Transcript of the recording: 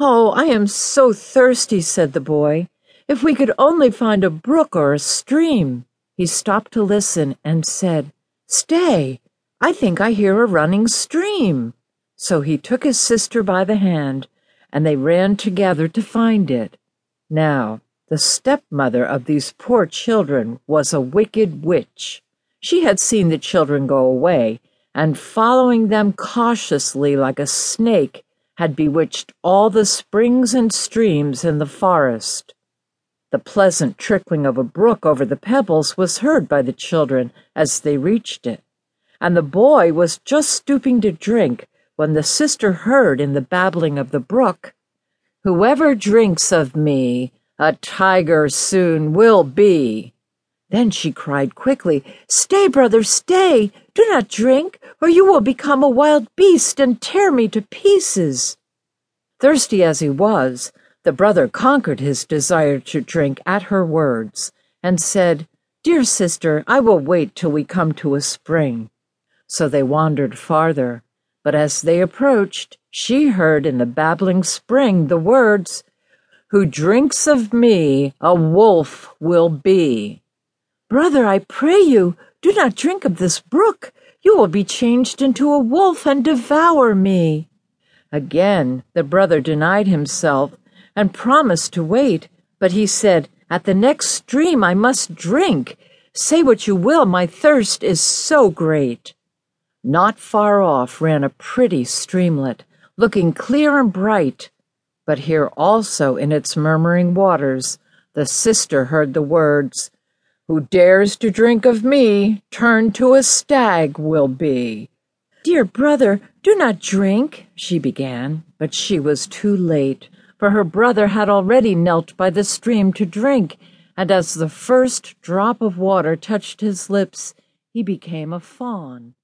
Oh, I am so thirsty, said the boy. If we could only find a brook or a stream. He stopped to listen and said, Stay, I think I hear a running stream. So he took his sister by the hand, and they ran together to find it. Now, the stepmother of these poor children was a wicked witch. She had seen the children go away, and following them cautiously like a snake, had bewitched all the springs and streams in the forest. The pleasant trickling of a brook over the pebbles was heard by the children as they reached it, and the boy was just stooping to drink when the sister heard in the babbling of the brook, Whoever drinks of me, a tiger soon will be. Then she cried quickly, Stay, brother, stay! Do not drink, or you will become a wild beast and tear me to pieces. Thirsty as he was, the brother conquered his desire to drink at her words, and said, Dear sister, I will wait till we come to a spring. So they wandered farther, but as they approached, she heard in the babbling spring the words, Who drinks of me, a wolf will be. Brother, I pray you, do not drink of this brook. You will be changed into a wolf and devour me. Again the brother denied himself and promised to wait, but he said, At the next stream I must drink. Say what you will, my thirst is so great. Not far off ran a pretty streamlet, looking clear and bright, but here also in its murmuring waters the sister heard the words, Who dares to drink of me, turned to a stag will be. Dear brother, do not drink, she began, but she was too late, for her brother had already knelt by the stream to drink, and as the first drop of water touched his lips, he became a fawn.